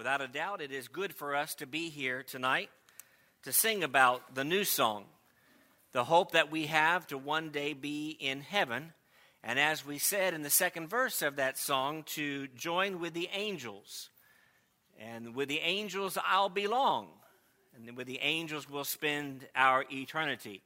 Without a doubt, it is good for us to be here tonight to sing about the new song, the hope that we have to one day be in heaven. And as we said in the second verse of that song, to join with the angels. And with the angels, I'll belong. And with the angels, we'll spend our eternity.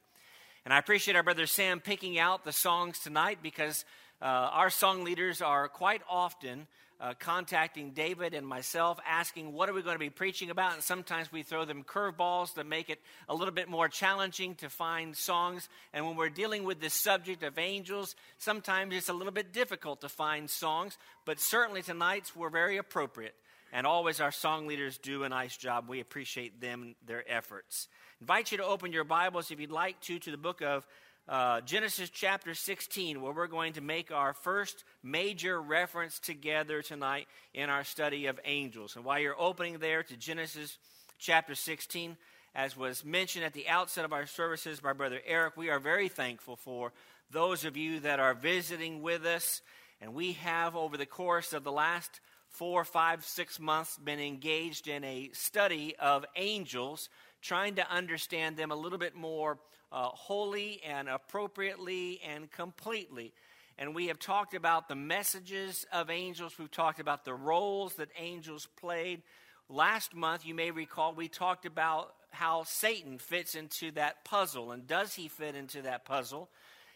And I appreciate our brother Sam picking out the songs tonight because uh, our song leaders are quite often uh, contacting David and myself, asking what are we going to be preaching about. And sometimes we throw them curveballs to make it a little bit more challenging to find songs. And when we're dealing with the subject of angels, sometimes it's a little bit difficult to find songs. But certainly tonight's were very appropriate. And always our song leaders do a nice job. We appreciate them, their efforts. Invite you to open your Bibles, if you'd like to, to the book of uh, Genesis chapter 16, where we're going to make our first major reference together tonight in our study of angels. And while you're opening there to Genesis chapter 16, as was mentioned at the outset of our services by Brother Eric, we are very thankful for those of you that are visiting with us. And we have, over the course of the last four, five, six months, been engaged in a study of angels, trying to understand them a little bit more uh, wholly and appropriately and completely. And we have talked about the messages of angels. We've talked about the roles that angels played. Last month, you may recall, we talked about how Satan fits into that puzzle. And does he fit into that puzzle?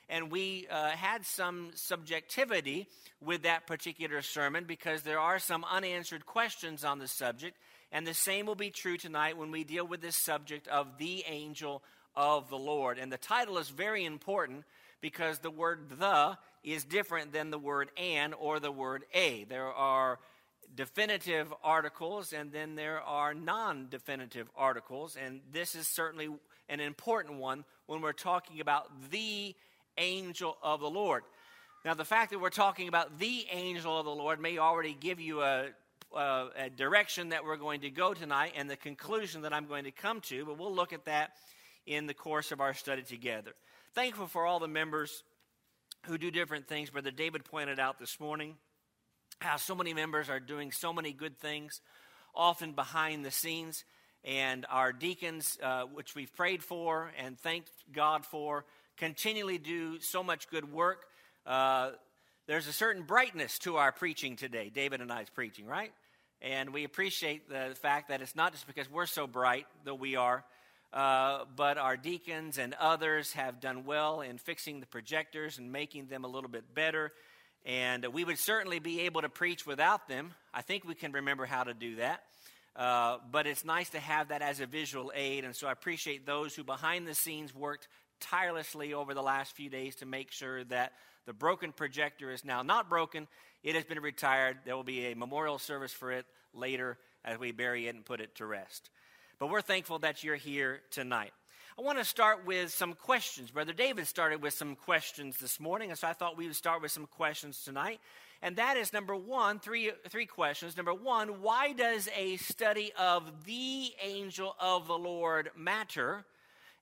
And we uh, had some subjectivity with that particular sermon because there are some unanswered questions on the subject. And the same will be true tonight when we deal with this subject of the angel of the Lord. And the title is very important because the word the is different than the word and or the word a. There are definitive articles and then there are non definitive articles. And this is certainly an important one when we're talking about the angel of the Lord. Now, the fact that we're talking about the angel of the Lord may already give you a, a direction that we're going to go tonight and the conclusion that I'm going to come to, but we'll look at that in the course of our study together. Thankful for all the members who do different things. Brother David pointed out this morning how so many members are doing so many good things, often behind the scenes. And our deacons, uh, which we've prayed for and thanked God for, continually do so much good work. Uh, there's a certain brightness to our preaching today, David and I's preaching, right? And we appreciate the fact that it's not just because we're so bright, though we are, uh, but our deacons and others have done well in fixing the projectors and making them a little bit better. And we would certainly be able to preach without them. I think we can remember how to do that. Uh, but it's nice to have that as a visual aid. And so I appreciate those who behind the scenes worked tirelessly over the last few days to make sure that the broken projector is now not broken. It has been retired. There will be a memorial service for it later as we bury it and put it to rest. But we're thankful that you're here tonight. I want to start with some questions. Brother David started with some questions this morning, and so I thought we would start with some questions tonight. And that is number one, three, three questions. Number one, why does a study of the angel of the Lord matter?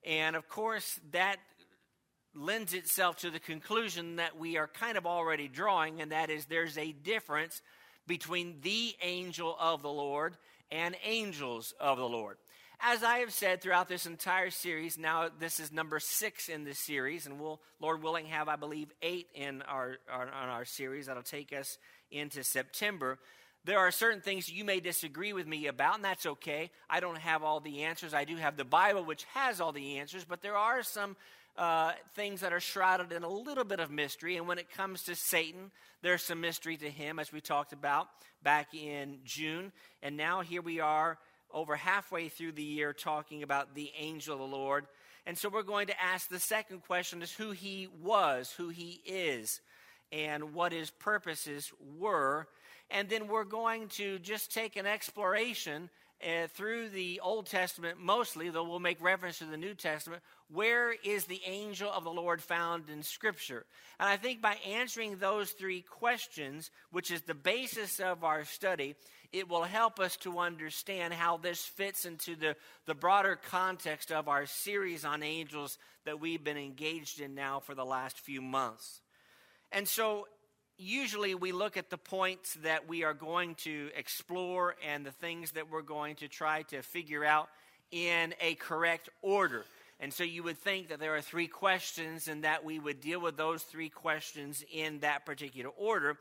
And of course, that lends itself to the conclusion that we are kind of already drawing, and that is there's a difference between the angel of the Lord and angels of the Lord. As I have said throughout this entire series, now this is number six in this series, and we'll, Lord willing, have, I believe, eight in our, our, on our series that'll take us into September. There are certain things you may disagree with me about, and that's okay. I don't have all the answers. I do have the Bible, which has all the answers, but there are some uh, things that are shrouded in a little bit of mystery. And when it comes to Satan, there's some mystery to him, as we talked about back in June. And now here we are over halfway through the year talking about the angel of the Lord. And so we're going to ask the second question is who he was, who he is, and what his purposes were. And then we're going to just take an exploration uh, through the Old Testament mostly, though we'll make reference to the New Testament, where is the angel of the Lord found in Scripture? And I think by answering those three questions, which is the basis of our study, it will help us to understand how this fits into the, the broader context of our series on angels that we've been engaged in now for the last few months. And so usually we look at the points that we are going to explore and the things that we're going to try to figure out in a correct order. And so you would think that there are three questions and that we would deal with those three questions in that particular order.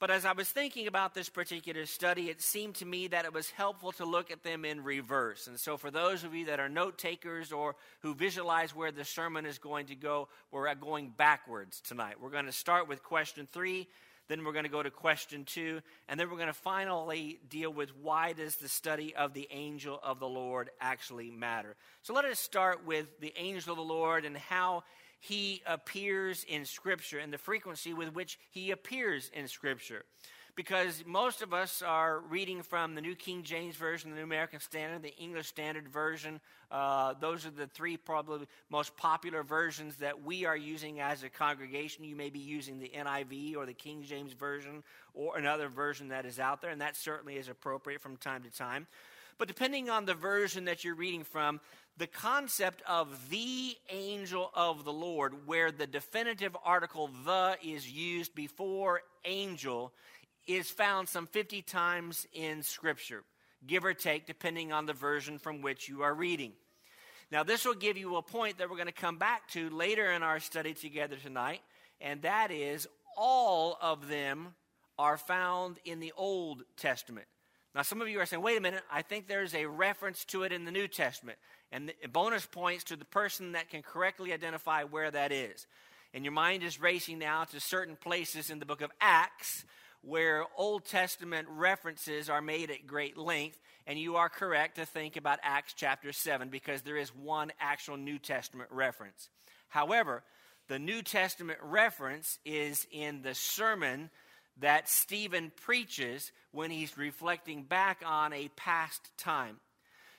But as I was thinking about this particular study, it seemed to me that it was helpful to look at them in reverse. And so, for those of you that are note takers or who visualize where the sermon is going to go, we're going backwards tonight. We're going to start with question three, then we're going to go to question two, and then we're going to finally deal with why does the study of the angel of the Lord actually matter. So, let us start with the angel of the Lord and how he appears in Scripture and the frequency with which he appears in Scripture. Because most of us are reading from the New King James Version, the New American Standard, the English Standard Version. Uh, those are the three probably most popular versions that we are using as a congregation. You may be using the NIV or the King James Version or another version that is out there, and that certainly is appropriate from time to time. But depending on the version that you're reading from, the concept of the angel of the Lord, where the definitive article the is used before angel, is found some 50 times in Scripture, give or take, depending on the version from which you are reading. Now, this will give you a point that we're going to come back to later in our study together tonight, and that is all of them are found in the Old Testament. Now, some of you are saying, wait a minute, I think there's a reference to it in the New Testament. And the bonus points to the person that can correctly identify where that is. And your mind is racing now to certain places in the book of Acts where Old Testament references are made at great length. And you are correct to think about Acts chapter 7 because there is one actual New Testament reference. However, the New Testament reference is in the sermon that Stephen preaches when he's reflecting back on a past time.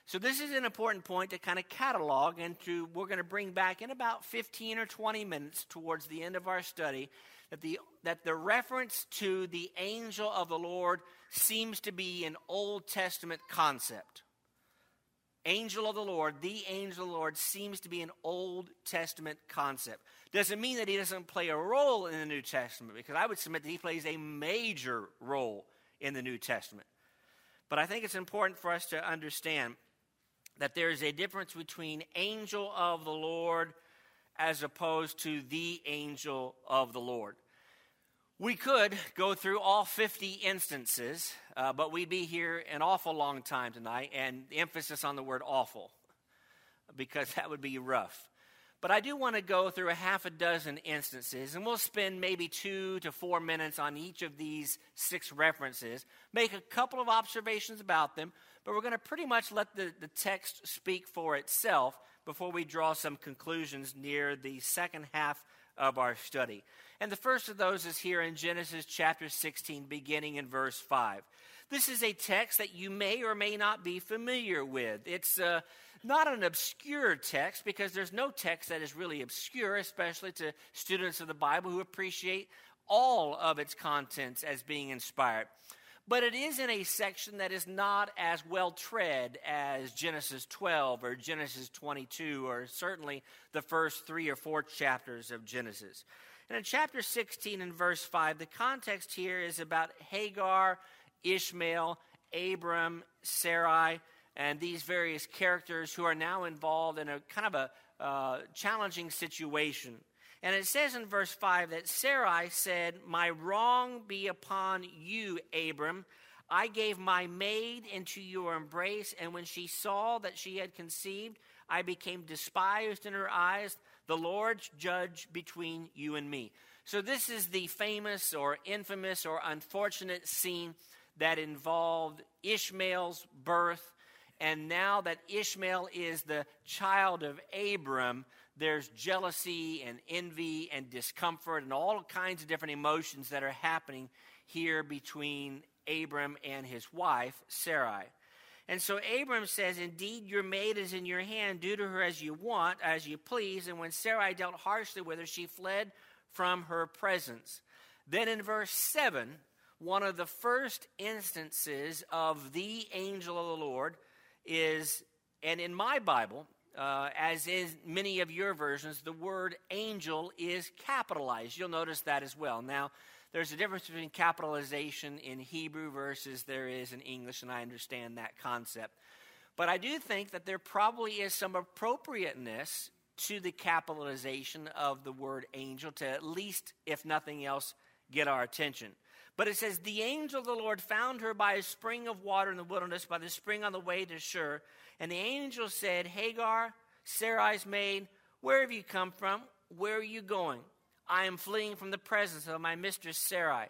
So this is an important point to kind of catalog and to we're going to bring back in about 15 or 20 minutes towards the end of our study that the that the reference to the angel of the Lord seems to be an Old Testament concept. Angel of the Lord, the angel of the Lord seems to be an Old Testament concept. Doesn't mean that he doesn't play a role in the New Testament, because I would submit that he plays a major role in the New Testament. But I think it's important for us to understand that there is a difference between angel of the Lord as opposed to the angel of the Lord. We could go through all 50 instances, uh, but we'd be here an awful long time tonight, and emphasis on the word awful, because that would be rough. But I do want to go through a half a dozen instances, and we'll spend maybe two to four minutes on each of these six references, make a couple of observations about them, but we're going to pretty much let the, the text speak for itself before we draw some conclusions near the second half of our study. And the first of those is here in Genesis chapter 16, beginning in verse 5. This is a text that you may or may not be familiar with. It's uh, not an obscure text because there's no text that is really obscure, especially to students of the Bible who appreciate all of its contents as being inspired but it is in a section that is not as well tread as Genesis 12 or Genesis 22 or certainly the first three or four chapters of Genesis. And in chapter 16 and verse 5, the context here is about Hagar, Ishmael, Abram, Sarai, and these various characters who are now involved in a kind of a uh, challenging situation. And it says in verse 5 that Sarai said, My wrong be upon you, Abram. I gave my maid into your embrace, and when she saw that she had conceived, I became despised in her eyes. The Lord judge between you and me. So, this is the famous or infamous or unfortunate scene that involved Ishmael's birth. And now that Ishmael is the child of Abram, there's jealousy and envy and discomfort and all kinds of different emotions that are happening here between Abram and his wife, Sarai. And so Abram says, Indeed, your maid is in your hand. Do to her as you want, as you please. And when Sarai dealt harshly with her, she fled from her presence. Then in verse 7, one of the first instances of the angel of the Lord is, and in my Bible, uh, as in many of your versions, the word angel is capitalized. You'll notice that as well. Now, There's a difference between capitalization in Hebrew versus there is in English, and I understand that concept. But I do think that there probably is some appropriateness to the capitalization of the word angel to at least, if nothing else, get our attention. But it says, The angel of the Lord found her by a spring of water in the wilderness, by the spring on the way to Shur. And the angel said, Hagar, Sarai's maid, where have you come from? Where are you going? I am fleeing from the presence of my mistress Sarai.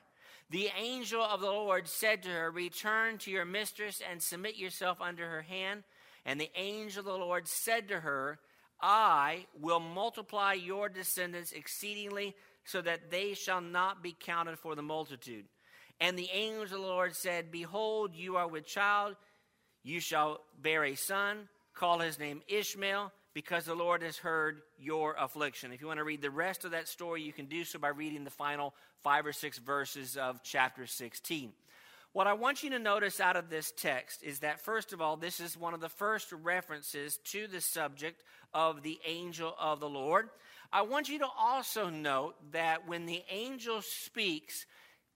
The angel of the Lord said to her, Return to your mistress and submit yourself under her hand. And the angel of the Lord said to her, I will multiply your descendants exceedingly, so that they shall not be counted for the multitude. And the angel of the Lord said, Behold, you are with child, you shall bear a son, call his name Ishmael because the Lord has heard your affliction. If you want to read the rest of that story, you can do so by reading the final five or six verses of chapter 16. What I want you to notice out of this text is that, first of all, this is one of the first references to the subject of the angel of the Lord. I want you to also note that when the angel speaks,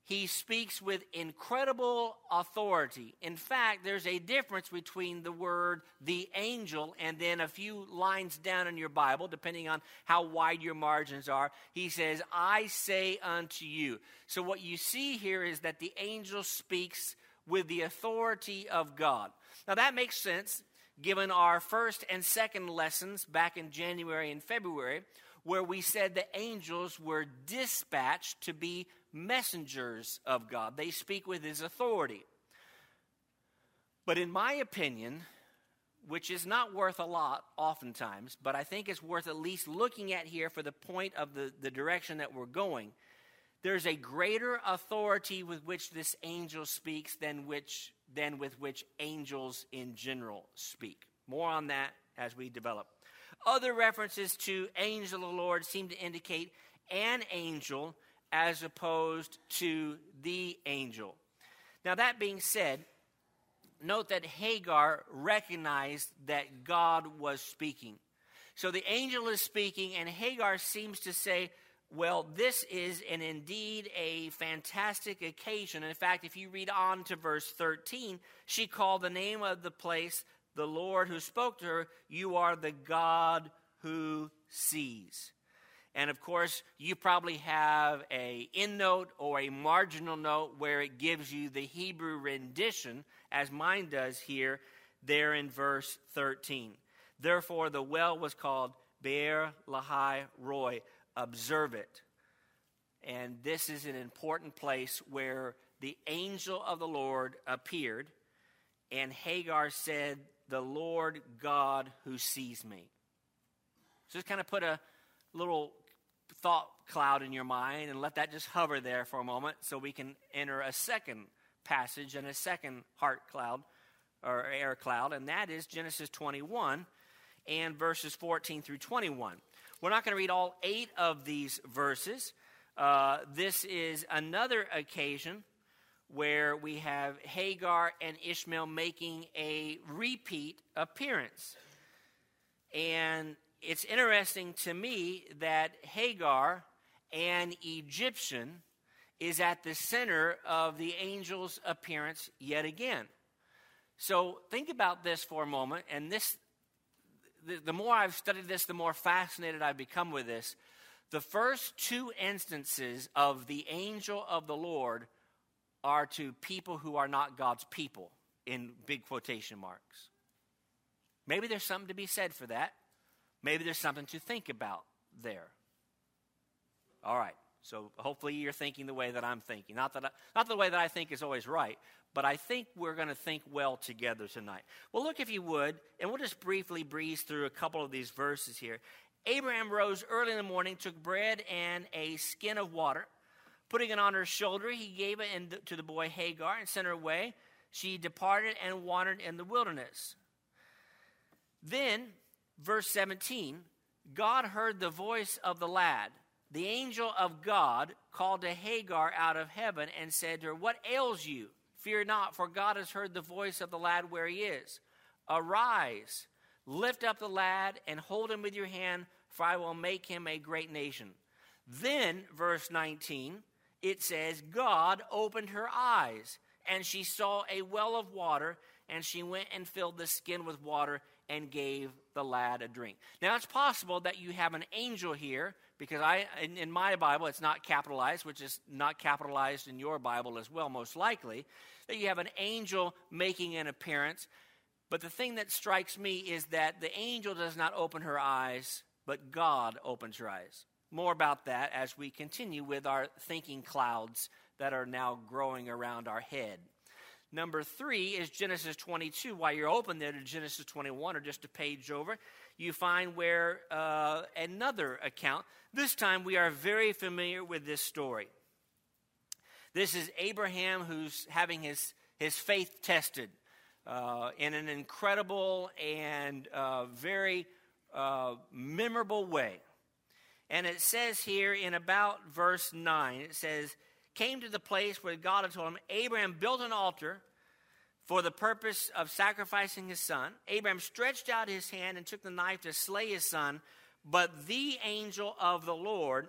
he speaks with incredible authority. In fact, there's a difference between the word the angel and then a few lines down in your Bible, depending on how wide your margins are. He says, I say unto you. So, what you see here is that the angel speaks with the authority of God. Now, that makes sense given our first and second lessons back in January and February, where we said the angels were dispatched to be messengers of God. They speak with his authority. But in my opinion, which is not worth a lot oftentimes, but I think it's worth at least looking at here for the point of the, the direction that we're going. There's a greater authority with which this angel speaks than, which, than with which angels in general speak. More on that as we develop. Other references to angel of the Lord seem to indicate an angel as opposed to the angel. Now, that being said, note that Hagar recognized that God was speaking. So the angel is speaking, and Hagar seems to say, Well, this is an indeed a fantastic occasion. in fact, if you read on to verse 13, she called the name of the place the Lord who spoke to her, You are the God who sees. And of course, you probably have a end note or a marginal note where it gives you the Hebrew rendition, as mine does here, there in verse 13. Therefore, the well was called Beer Lahai Roi. Observe it. And this is an important place where the angel of the Lord appeared, and Hagar said, The Lord God who sees me. So just kind of put a little thought cloud in your mind and let that just hover there for a moment so we can enter a second passage and a second heart cloud or air cloud, and that is Genesis 21 and verses 14 through 21. We're not going to read all eight of these verses. Uh, this is another occasion where we have Hagar and Ishmael making a repeat appearance. And it's interesting to me that Hagar, an Egyptian, is at the center of the angel's appearance yet again. So think about this for a moment, and this the, the more I've studied this, the more fascinated I've become with this. The first two instances of the angel of the Lord are to people who are not God's people, in big quotation marks. Maybe there's something to be said for that. Maybe there's something to think about there. All right. So hopefully you're thinking the way that I'm thinking. Not that I, not the way that I think is always right, but I think we're going to think well together tonight. Well, look if you would, and we'll just briefly breeze through a couple of these verses here. Abraham rose early in the morning, took bread and a skin of water. Putting it on her shoulder, he gave it to the boy Hagar and sent her away. She departed and wandered in the wilderness. Then verse 17 God heard the voice of the lad. The angel of God called to Hagar out of heaven and said to her, What ails you? Fear not, for God has heard the voice of the lad where he is. Arise, lift up the lad, and hold him with your hand, for I will make him a great nation. Then, verse 19, it says, God opened her eyes, and she saw a well of water, and she went and filled the skin with water and gave the lad a drink. Now, it's possible that you have an angel here, because I, in, in my Bible, it's not capitalized, which is not capitalized in your Bible as well, most likely, that you have an angel making an appearance. But the thing that strikes me is that the angel does not open her eyes, but God opens her eyes. More about that as we continue with our thinking clouds that are now growing around our head. Number three is Genesis 22. While you're open there to Genesis 21 or just a page over, you find where uh, another account. This time we are very familiar with this story. This is Abraham who's having his, his faith tested uh, in an incredible and uh, very uh, memorable way. And it says here in about verse 9, it says, came to the place where God had told him, Abraham built an altar for the purpose of sacrificing his son. Abraham stretched out his hand and took the knife to slay his son. But the angel of the Lord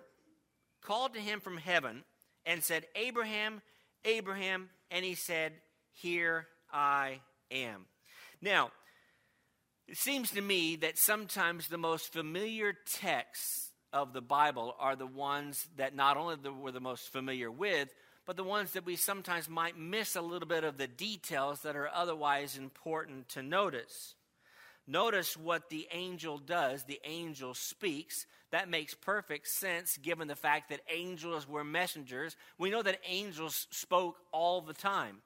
called to him from heaven and said, Abraham, Abraham. And he said, Here I am. Now, it seems to me that sometimes the most familiar texts of the Bible are the ones that not only we're the most familiar with, but the ones that we sometimes might miss a little bit of the details that are otherwise important to notice. Notice what the angel does. The angel speaks. That makes perfect sense given the fact that angels were messengers. We know that angels spoke all the time,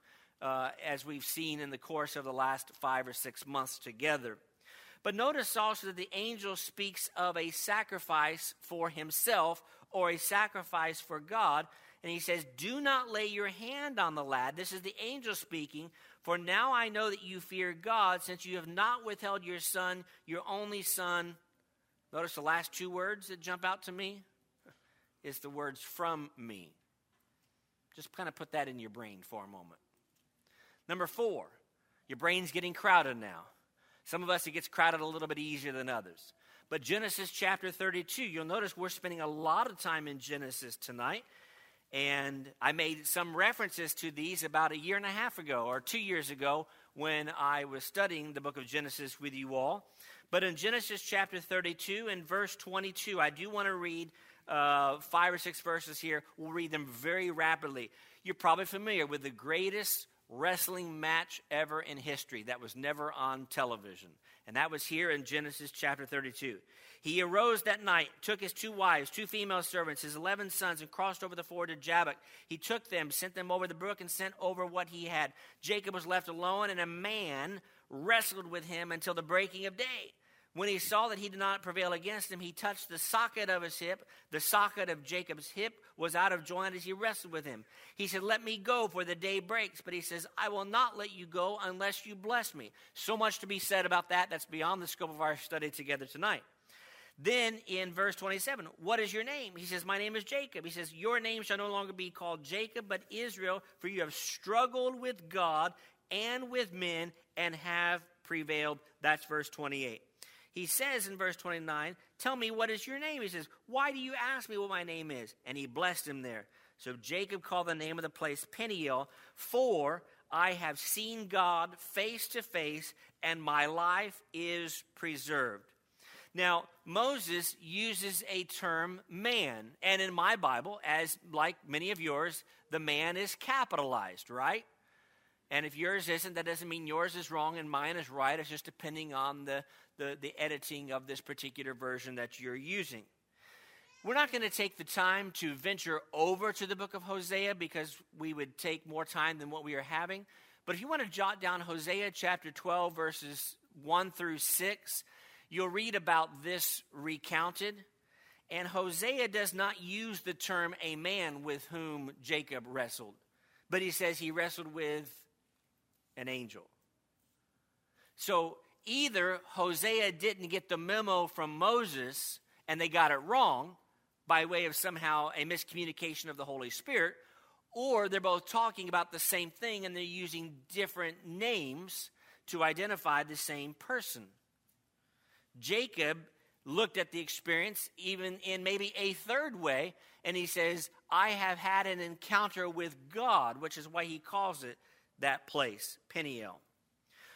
uh, as we've seen in the course of the last five or six months together. But notice also that the angel speaks of a sacrifice for himself or a sacrifice for God. And he says, Do not lay your hand on the lad. This is the angel speaking. For now I know that you fear God, since you have not withheld your son, your only son. Notice the last two words that jump out to me is the words from me. Just kind of put that in your brain for a moment. Number four, your brain's getting crowded now. Some of us, it gets crowded a little bit easier than others. But Genesis chapter 32, you'll notice we're spending a lot of time in Genesis tonight. And I made some references to these about a year and a half ago or two years ago when I was studying the book of Genesis with you all. But in Genesis chapter 32 and verse 22, I do want to read uh, five or six verses here. We'll read them very rapidly. You're probably familiar with the greatest wrestling match ever in history that was never on television. And that was here in Genesis chapter 32. He arose that night, took his two wives, two female servants, his eleven sons, and crossed over the ford of Jabbok. He took them, sent them over the brook, and sent over what he had. Jacob was left alone, and a man wrestled with him until the breaking of day. When he saw that he did not prevail against him, he touched the socket of his hip. The socket of Jacob's hip was out of joint as he wrestled with him. He said, Let me go, for the day breaks. But he says, I will not let you go unless you bless me. So much to be said about that. That's beyond the scope of our study together tonight. Then in verse 27, what is your name? He says, My name is Jacob. He says, Your name shall no longer be called Jacob, but Israel, for you have struggled with God and with men and have prevailed. That's verse 28 he says in verse 29, Tell me, what is your name? He says, Why do you ask me what my name is? And he blessed him there. So Jacob called the name of the place Peniel, for I have seen God face to face, and my life is preserved. Now, Moses uses a term man, and in my Bible, as like many of yours, the man is capitalized, right? And if yours isn't, that doesn't mean yours is wrong and mine is right. It's just depending on the, the, the editing of this particular version that you're using. We're not going to take the time to venture over to the book of Hosea because we would take more time than what we are having. But if you want to jot down Hosea chapter 12, verses 1 through 6, you'll read about this recounted. And Hosea does not use the term a man with whom Jacob wrestled, but he says he wrestled with an angel. So either Hosea didn't get the memo from Moses and they got it wrong by way of somehow a miscommunication of the Holy Spirit, or they're both talking about the same thing and they're using different names to identify the same person. Jacob looked at the experience, even in maybe a third way, and he says, I have had an encounter with God, which is why he calls it that place, Peniel.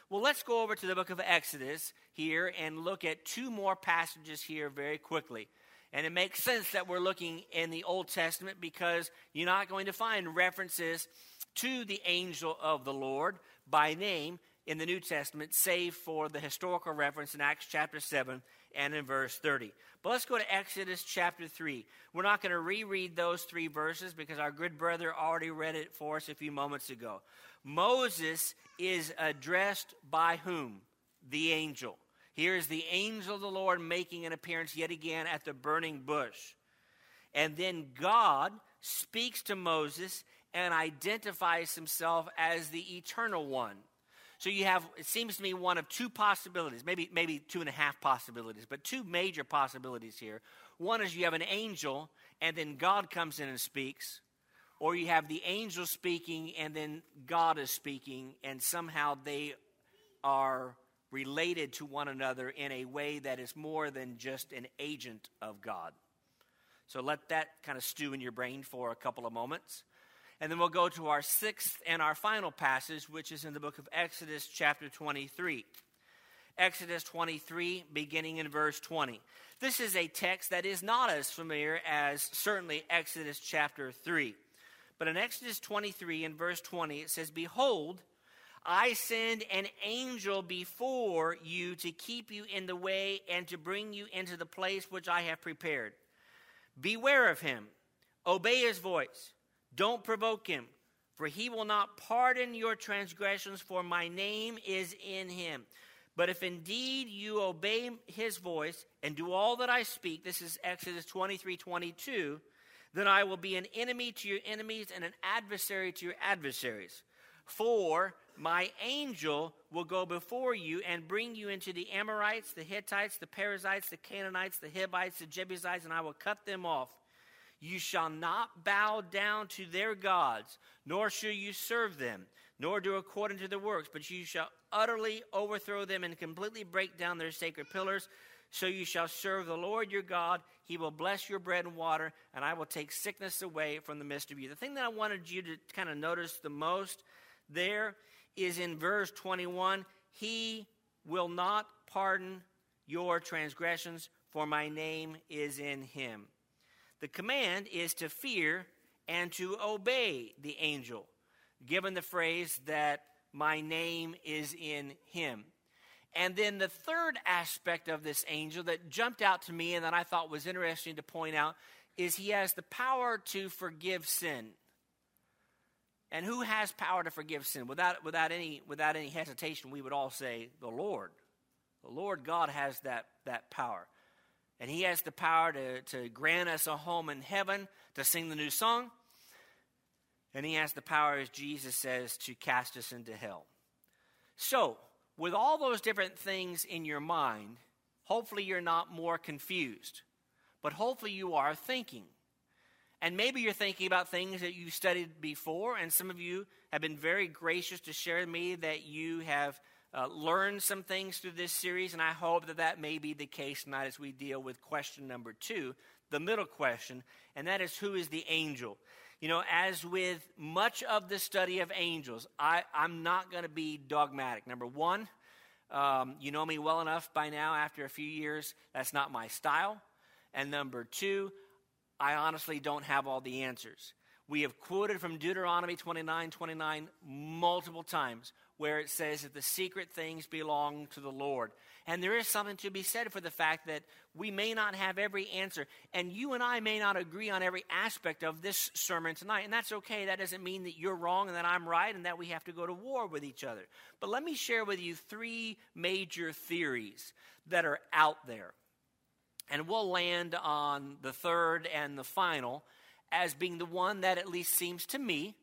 Well, let's go over to the book of Exodus here and look at two more passages here very quickly. And it makes sense that we're looking in the Old Testament because you're not going to find references to the angel of the Lord by name in the New Testament, save for the historical reference in Acts chapter 7 and in verse 30. But let's go to Exodus chapter 3. We're not going to reread those three verses because our good brother already read it for us a few moments ago. Moses is addressed by whom? The angel. Here is the angel of the Lord making an appearance yet again at the burning bush. And then God speaks to Moses and identifies himself as the eternal one. So you have, it seems to me, one of two possibilities, maybe, maybe two and a half possibilities, but two major possibilities here. One is you have an angel, and then God comes in and speaks, or you have the angel speaking, and then God is speaking, and somehow they are related to one another in a way that is more than just an agent of God. So let that kind of stew in your brain for a couple of moments. And then we'll go to our sixth and our final passage, which is in the book of Exodus, chapter 23. Exodus 23, beginning in verse 20. This is a text that is not as familiar as certainly Exodus chapter 3. But in Exodus 23, and verse 20, it says, Behold, I send an angel before you to keep you in the way and to bring you into the place which I have prepared. Beware of him, obey his voice, don't provoke him, for he will not pardon your transgressions, for my name is in him. But if indeed you obey his voice and do all that I speak, this is Exodus 23 22, then I will be an enemy to your enemies and an adversary to your adversaries. For my angel will go before you and bring you into the Amorites, the Hittites, the Perizzites, the Canaanites, the Hivites, the Jebusites, and I will cut them off. You shall not bow down to their gods, nor shall you serve them, nor do according to their works, but you shall utterly overthrow them and completely break down their sacred pillars. So you shall serve the Lord your God. He will bless your bread and water, and I will take sickness away from the midst of you. The thing that I wanted you to kind of notice the most there is in verse 21 He will not pardon your transgressions, for my name is in him. The command is to fear and to obey the angel, given the phrase that my name is in him. And then the third aspect of this angel that jumped out to me and that I thought was interesting to point out is he has the power to forgive sin. And who has power to forgive sin? Without, without, any, without any hesitation, we would all say the Lord. The Lord God has that, that power. And He has the power to, to grant us a home in heaven, to sing the new song. And He has the power, as Jesus says, to cast us into hell. So, with all those different things in your mind, hopefully you're not more confused, but hopefully you are thinking. And maybe you're thinking about things that you studied before, and some of you have been very gracious to share with me that you have uh, learned some things through this series, and I hope that that may be the case tonight as we deal with question number two, the middle question, and that is who is the angel? You know, as with much of the study of angels, I, I'm not going to be dogmatic. Number one, um, you know me well enough by now after a few years, that's not my style. And number two, I honestly don't have all the answers. We have quoted from Deuteronomy 29 29 multiple times where it says that the secret things belong to the Lord. And there is something to be said for the fact that we may not have every answer, and you and I may not agree on every aspect of this sermon tonight. And that's okay. That doesn't mean that you're wrong and that I'm right and that we have to go to war with each other. But let me share with you three major theories that are out there. And we'll land on the third and the final as being the one that at least seems to me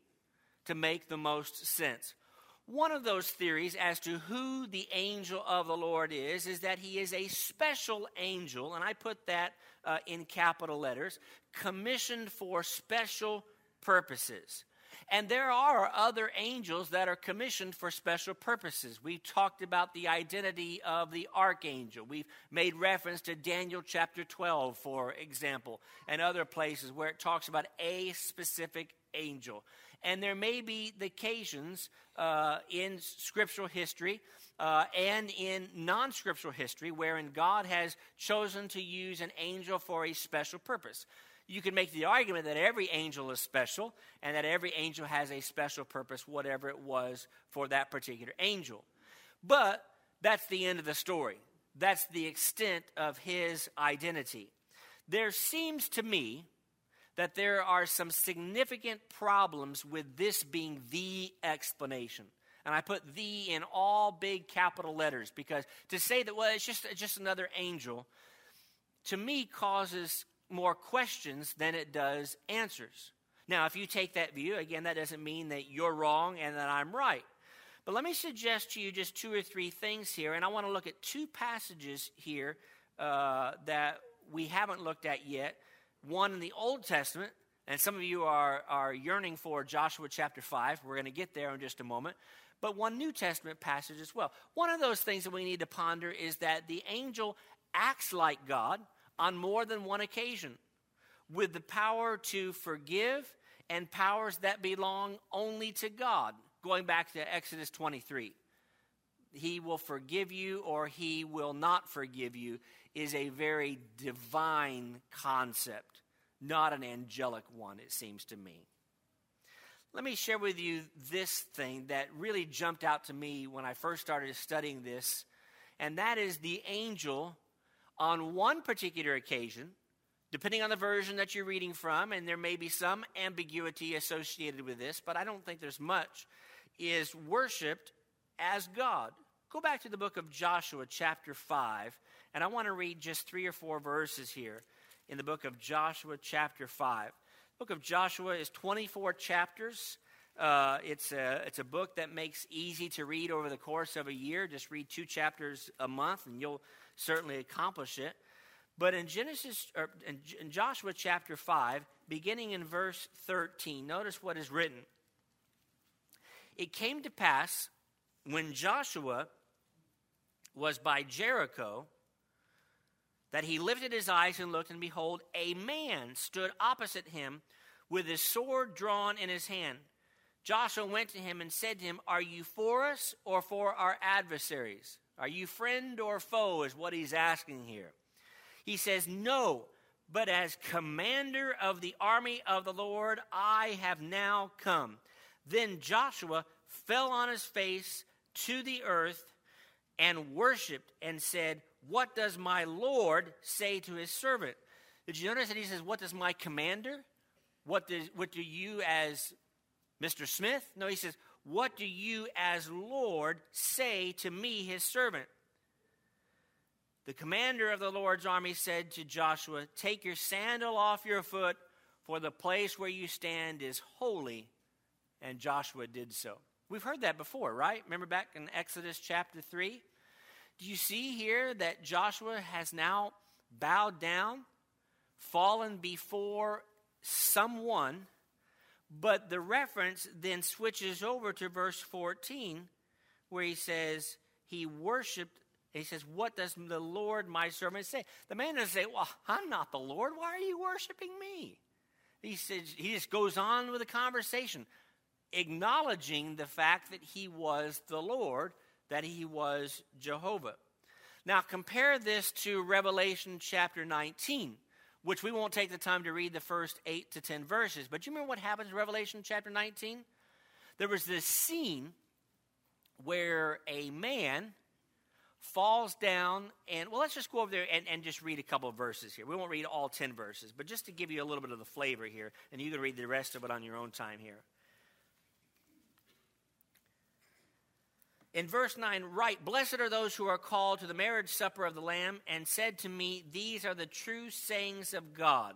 to make the most sense. One of those theories as to who the angel of the Lord is is that he is a special angel, and I put that uh, in capital letters, commissioned for special purposes. And there are other angels that are commissioned for special purposes. We've talked about the identity of the archangel. We've made reference to Daniel chapter 12, for example, and other places where it talks about a specific angel. And there may be the occasions uh, in scriptural history uh, and in non scriptural history wherein God has chosen to use an angel for a special purpose you can make the argument that every angel is special and that every angel has a special purpose, whatever it was for that particular angel. But that's the end of the story. That's the extent of his identity. There seems to me that there are some significant problems with this being the explanation. And I put the in all big capital letters because to say that, well, it's just, just another angel, to me causes more questions than it does answers. Now, if you take that view, again, that doesn't mean that you're wrong and that I'm right. But let me suggest to you just two or three things here, and I want to look at two passages here uh, that we haven't looked at yet. One in the Old Testament, and some of you are, are yearning for Joshua chapter 5. We're going to get there in just a moment. But one New Testament passage as well. One of those things that we need to ponder is that the angel acts like God on more than one occasion with the power to forgive and powers that belong only to God. Going back to Exodus 23. He will forgive you or he will not forgive you is a very divine concept, not an angelic one, it seems to me. Let me share with you this thing that really jumped out to me when I first started studying this, and that is the angel on one particular occasion, depending on the version that you're reading from, and there may be some ambiguity associated with this, but I don't think there's much, is worshiped as God. Go back to the book of Joshua, chapter 5, and I want to read just three or four verses here in the book of Joshua, chapter 5. The book of Joshua is 24 chapters. Uh, it's, a, it's a book that makes easy to read over the course of a year. Just read two chapters a month, and you'll certainly accomplish it. But in Genesis, or in Joshua chapter 5, beginning in verse 13, notice what is written. It came to pass when Joshua was by Jericho that he lifted his eyes and looked, and behold, a man stood opposite him with his sword drawn in his hand. Joshua went to him and said to him, Are you for us or for our adversaries? Are you friend or foe? Is what he's asking here. He says, No, but as commander of the army of the Lord, I have now come. Then Joshua fell on his face to the earth and worshiped and said, What does my Lord say to his servant? Did you notice that he says, What does my commander? What, does, what do you as Mr. Smith? No, he says, what do you, as Lord, say to me, his servant? The commander of the Lord's army said to Joshua, Take your sandal off your foot, for the place where you stand is holy. And Joshua did so. We've heard that before, right? Remember back in Exodus chapter 3? Do you see here that Joshua has now bowed down, fallen before someone but the reference then switches over to verse 14, where he says, He worshiped. He says, What does the Lord, my servant, say? The man doesn't say, Well, I'm not the Lord. Why are you worshiping me? He says, he just goes on with the conversation, acknowledging the fact that he was the Lord, that he was Jehovah. Now compare this to Revelation chapter 19 which we won't take the time to read the first eight to ten verses. But you remember what happens in Revelation chapter 19? There was this scene where a man falls down and well let's just go over there and, and just read a couple of verses here we won't read all 10 verses but just to give you a little bit of the flavor here and you can read the rest of it on your own time here In verse 9, write, Blessed are those who are called to the marriage supper of the Lamb, and said to me, These are the true sayings of God.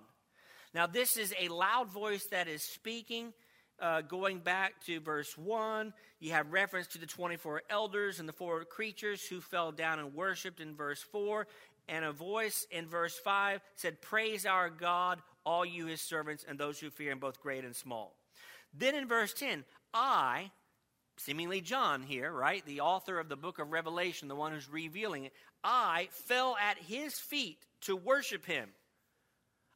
Now, this is a loud voice that is speaking. Uh, going back to verse 1, you have reference to the 24 elders and the four creatures who fell down and worshiped in verse 4. And a voice in verse 5 said, Praise our God, all you his servants, and those who fear him, both great and small. Then in verse 10, I, seemingly John here, right, the author of the book of Revelation, the one who's revealing it, I fell at his feet to worship him.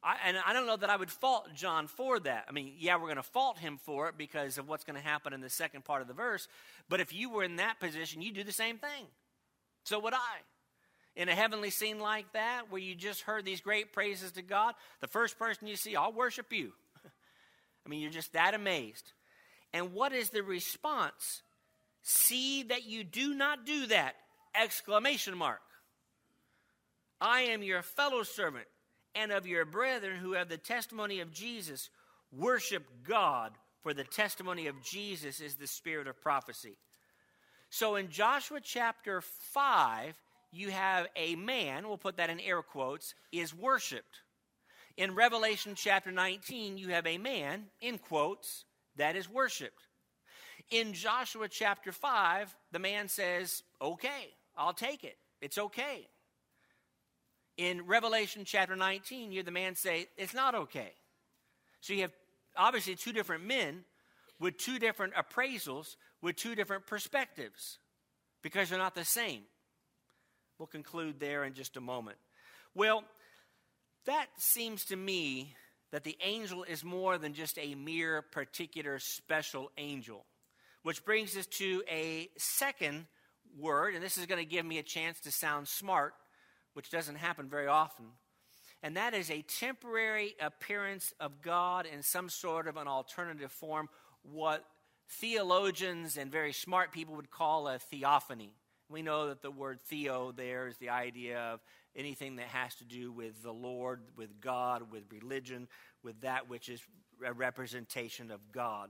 I, and I don't know that I would fault John for that. I mean, yeah, we're going to fault him for it because of what's going to happen in the second part of the verse. But if you were in that position, you'd do the same thing. So would I. In a heavenly scene like that, where you just heard these great praises to God, the first person you see, I'll worship you. I mean, you're just that amazed. And what is the response? See that you do not do that! Exclamation mark. I am your fellow servant and of your brethren who have the testimony of Jesus. Worship God, for the testimony of Jesus is the spirit of prophecy. So in Joshua chapter 5, you have a man, we'll put that in air quotes, is worshiped. In Revelation chapter 19, you have a man, in quotes, that is worshiped. In Joshua chapter 5, the man says, Okay, I'll take it. It's okay. In Revelation chapter 19, you hear the man say, It's not okay. So you have obviously two different men with two different appraisals, with two different perspectives, because they're not the same. We'll conclude there in just a moment. Well, that seems to me that the angel is more than just a mere particular special angel. Which brings us to a second word, and this is going to give me a chance to sound smart, which doesn't happen very often. And that is a temporary appearance of God in some sort of an alternative form, what theologians and very smart people would call a theophany. We know that the word theo there is the idea of anything that has to do with the Lord, with God, with religion, with that which is a representation of God.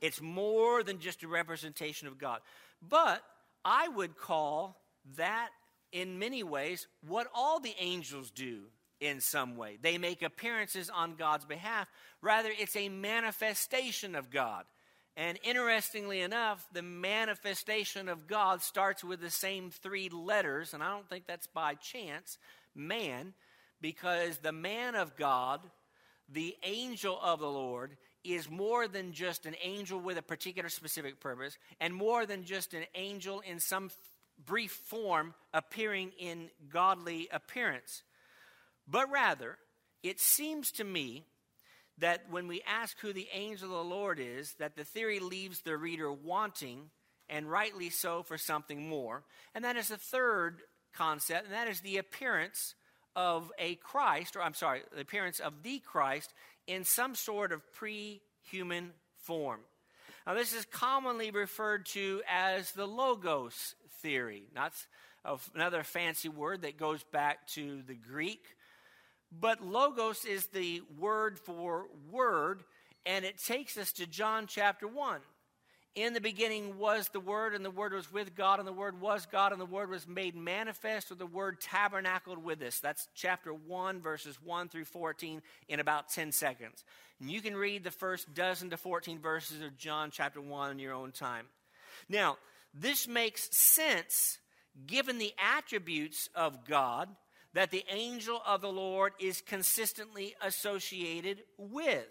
It's more than just a representation of God. But I would call that, in many ways, what all the angels do in some way. They make appearances on God's behalf. Rather, it's a manifestation of God. And interestingly enough, the manifestation of God starts with the same three letters, and I don't think that's by chance man, because the man of God, the angel of the Lord, is more than just an angel with a particular specific purpose, and more than just an angel in some brief form appearing in godly appearance. But rather, it seems to me that when we ask who the angel of the Lord is, that the theory leaves the reader wanting, and rightly so, for something more. And that is the third concept, and that is the appearance of a Christ, or I'm sorry, the appearance of the Christ in some sort of pre human form. Now, this is commonly referred to as the Logos theory. Not another fancy word that goes back to the Greek. But Logos is the word for word, and it takes us to John chapter 1. In the beginning was the Word, and the Word was with God, and the Word was God, and the Word was made manifest, or the Word tabernacled with us. That's chapter 1, verses 1 through 14, in about 10 seconds. And you can read the first dozen to 14 verses of John chapter 1 in your own time. Now, this makes sense given the attributes of God that the angel of the Lord is consistently associated with.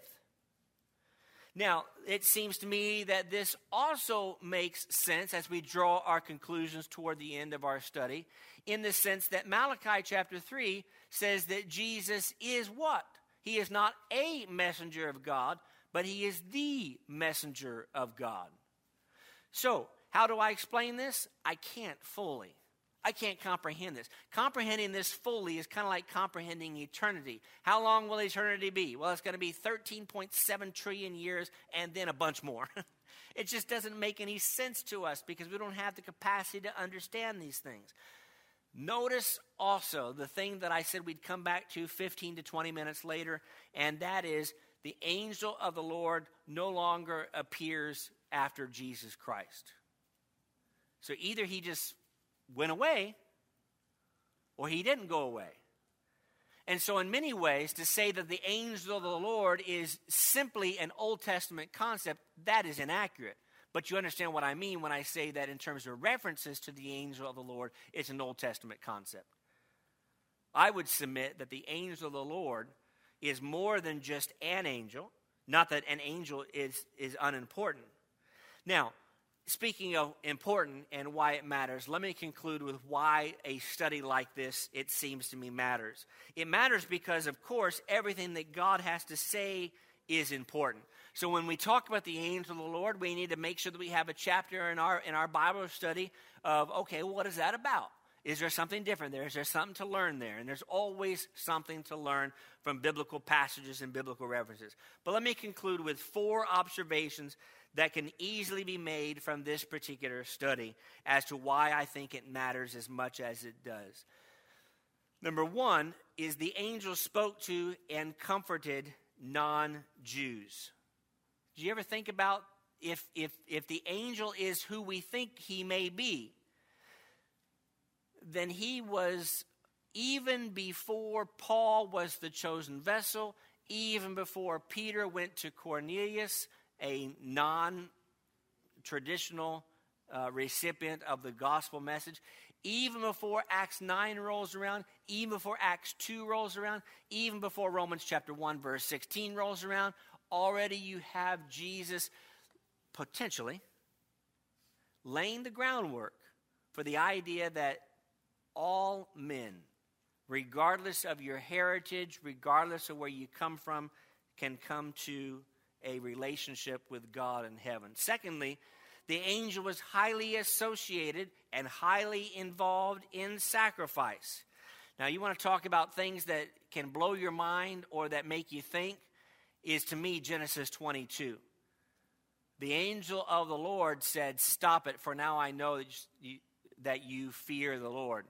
Now, it seems to me that this also makes sense as we draw our conclusions toward the end of our study, in the sense that Malachi chapter 3 says that Jesus is what? He is not a messenger of God, but he is the messenger of God. So, how do I explain this? I can't fully. I can't comprehend this. Comprehending this fully is kind of like comprehending eternity. How long will eternity be? Well, it's going to be 13.7 trillion years and then a bunch more. it just doesn't make any sense to us because we don't have the capacity to understand these things. Notice also the thing that I said we'd come back to 15 to 20 minutes later, and that is the angel of the Lord no longer appears after Jesus Christ. So either he just went away or he didn't go away. And so, in many ways, to say that the angel of the Lord is simply an Old Testament concept, that is inaccurate. But you understand what I mean when I say that in terms of references to the angel of the Lord, it's an Old Testament concept. I would submit that the angel of the Lord is more than just an angel. Not that an angel is, is unimportant. Now, speaking of important and why it matters, let me conclude with why a study like this, it seems to me, matters. It matters because, of course, everything that God has to say is important. So when we talk about the angel of the Lord, we need to make sure that we have a chapter in our in our Bible study of okay, well, what is that about? Is there something different there? Is there something to learn there? And there's always something to learn from biblical passages and biblical references. But let me conclude with four observations that can easily be made from this particular study as to why I think it matters as much as it does. Number one is the angel spoke to and comforted non Jews. Do you ever think about if, if, if the angel is who we think he may be? then he was, even before Paul was the chosen vessel, even before Peter went to Cornelius, a non traditional uh, recipient of the gospel message, even before Acts 9 rolls around, even before Acts 2 rolls around, even before Romans chapter 1, verse 16 rolls around, already you have Jesus potentially laying the groundwork for the idea that all men, regardless of your heritage, regardless of where you come from, can come to a relationship with God in heaven. Secondly, the angel was highly associated and highly involved in sacrifice. Now, you want to talk about things that can blow your mind or that make you think, is to me Genesis 22. The angel of the Lord said, Stop it, for now I know that you, that you fear the Lord.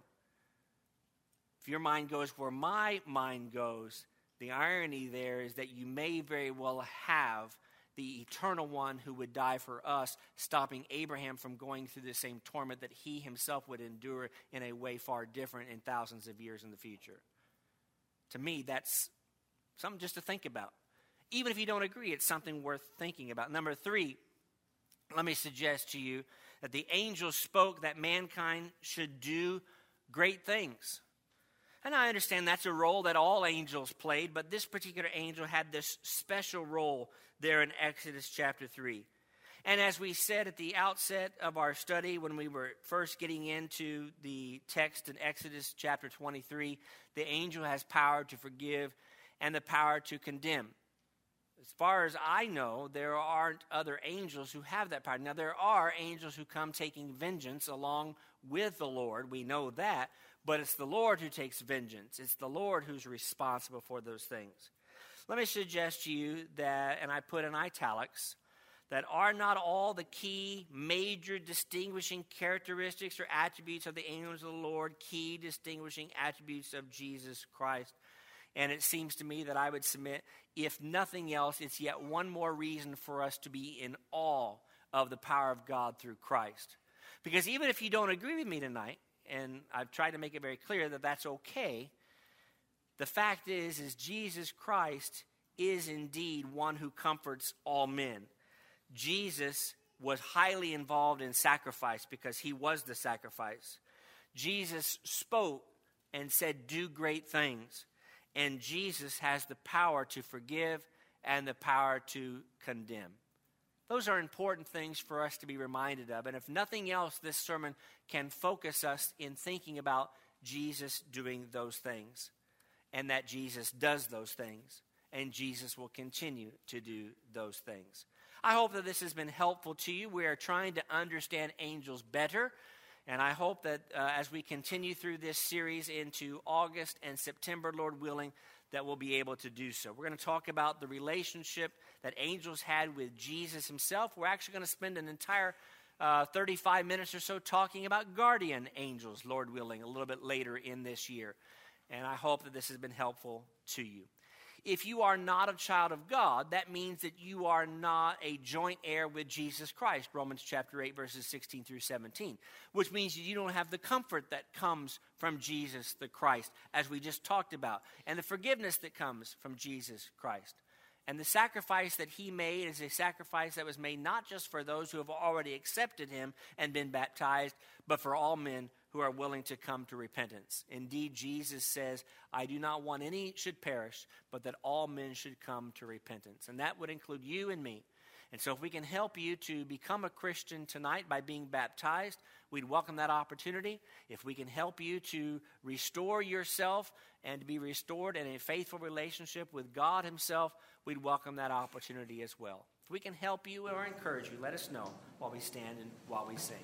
If your mind goes where my mind goes, the irony there is that you may very well have the eternal one who would die for us, stopping Abraham from going through the same torment that he himself would endure in a way far different in thousands of years in the future. To me, that's something just to think about. Even if you don't agree, it's something worth thinking about. Number three, let me suggest to you that the angel spoke that mankind should do great things. And I understand that's a role that all angels played, but this particular angel had this special role there in Exodus chapter 3. And as we said at the outset of our study, when we were first getting into the text in Exodus chapter 23, the angel has power to forgive and the power to condemn. As far as I know, there aren't other angels who have that power. Now, there are angels who come taking vengeance along with the Lord. We know that. But it's the Lord who takes vengeance. It's the Lord who's responsible for those things. Let me suggest to you that, and I put in italics, that are not all the key major distinguishing characteristics or attributes of the angels of the Lord key distinguishing attributes of Jesus Christ. And it seems to me that I would submit, if nothing else, it's yet one more reason for us to be in awe of the power of God through Christ. Because even if you don't agree with me tonight, and I've tried to make it very clear that that's okay. The fact is is Jesus Christ is indeed one who comforts all men. Jesus was highly involved in sacrifice because he was the sacrifice. Jesus spoke and said do great things. And Jesus has the power to forgive and the power to condemn. Those are important things for us to be reminded of. And if nothing else, this sermon can focus us in thinking about Jesus doing those things and that Jesus does those things and Jesus will continue to do those things. I hope that this has been helpful to you. We are trying to understand angels better. And I hope that uh, as we continue through this series into August and September, Lord willing, that we'll be able to do so. We're going to talk about the relationship that angels had with Jesus himself. We're actually going to spend an entire uh, 35 minutes or so talking about guardian angels, Lord willing, a little bit later in this year. And I hope that this has been helpful to you. If you are not a child of God, that means that you are not a joint heir with Jesus Christ, Romans chapter 8, verses 16 through 17, which means you don't have the comfort that comes from Jesus the Christ, as we just talked about, and the forgiveness that comes from Jesus Christ. And the sacrifice that he made is a sacrifice that was made not just for those who have already accepted him and been baptized, but for all men who are willing to come to repentance. Indeed, Jesus says, I do not want any should perish, but that all men should come to repentance. And that would include you and me. And so, if we can help you to become a Christian tonight by being baptized, we'd welcome that opportunity. If we can help you to restore yourself and to be restored in a faithful relationship with God Himself, we'd welcome that opportunity as well. If we can help you or encourage you, let us know while we stand and while we sing.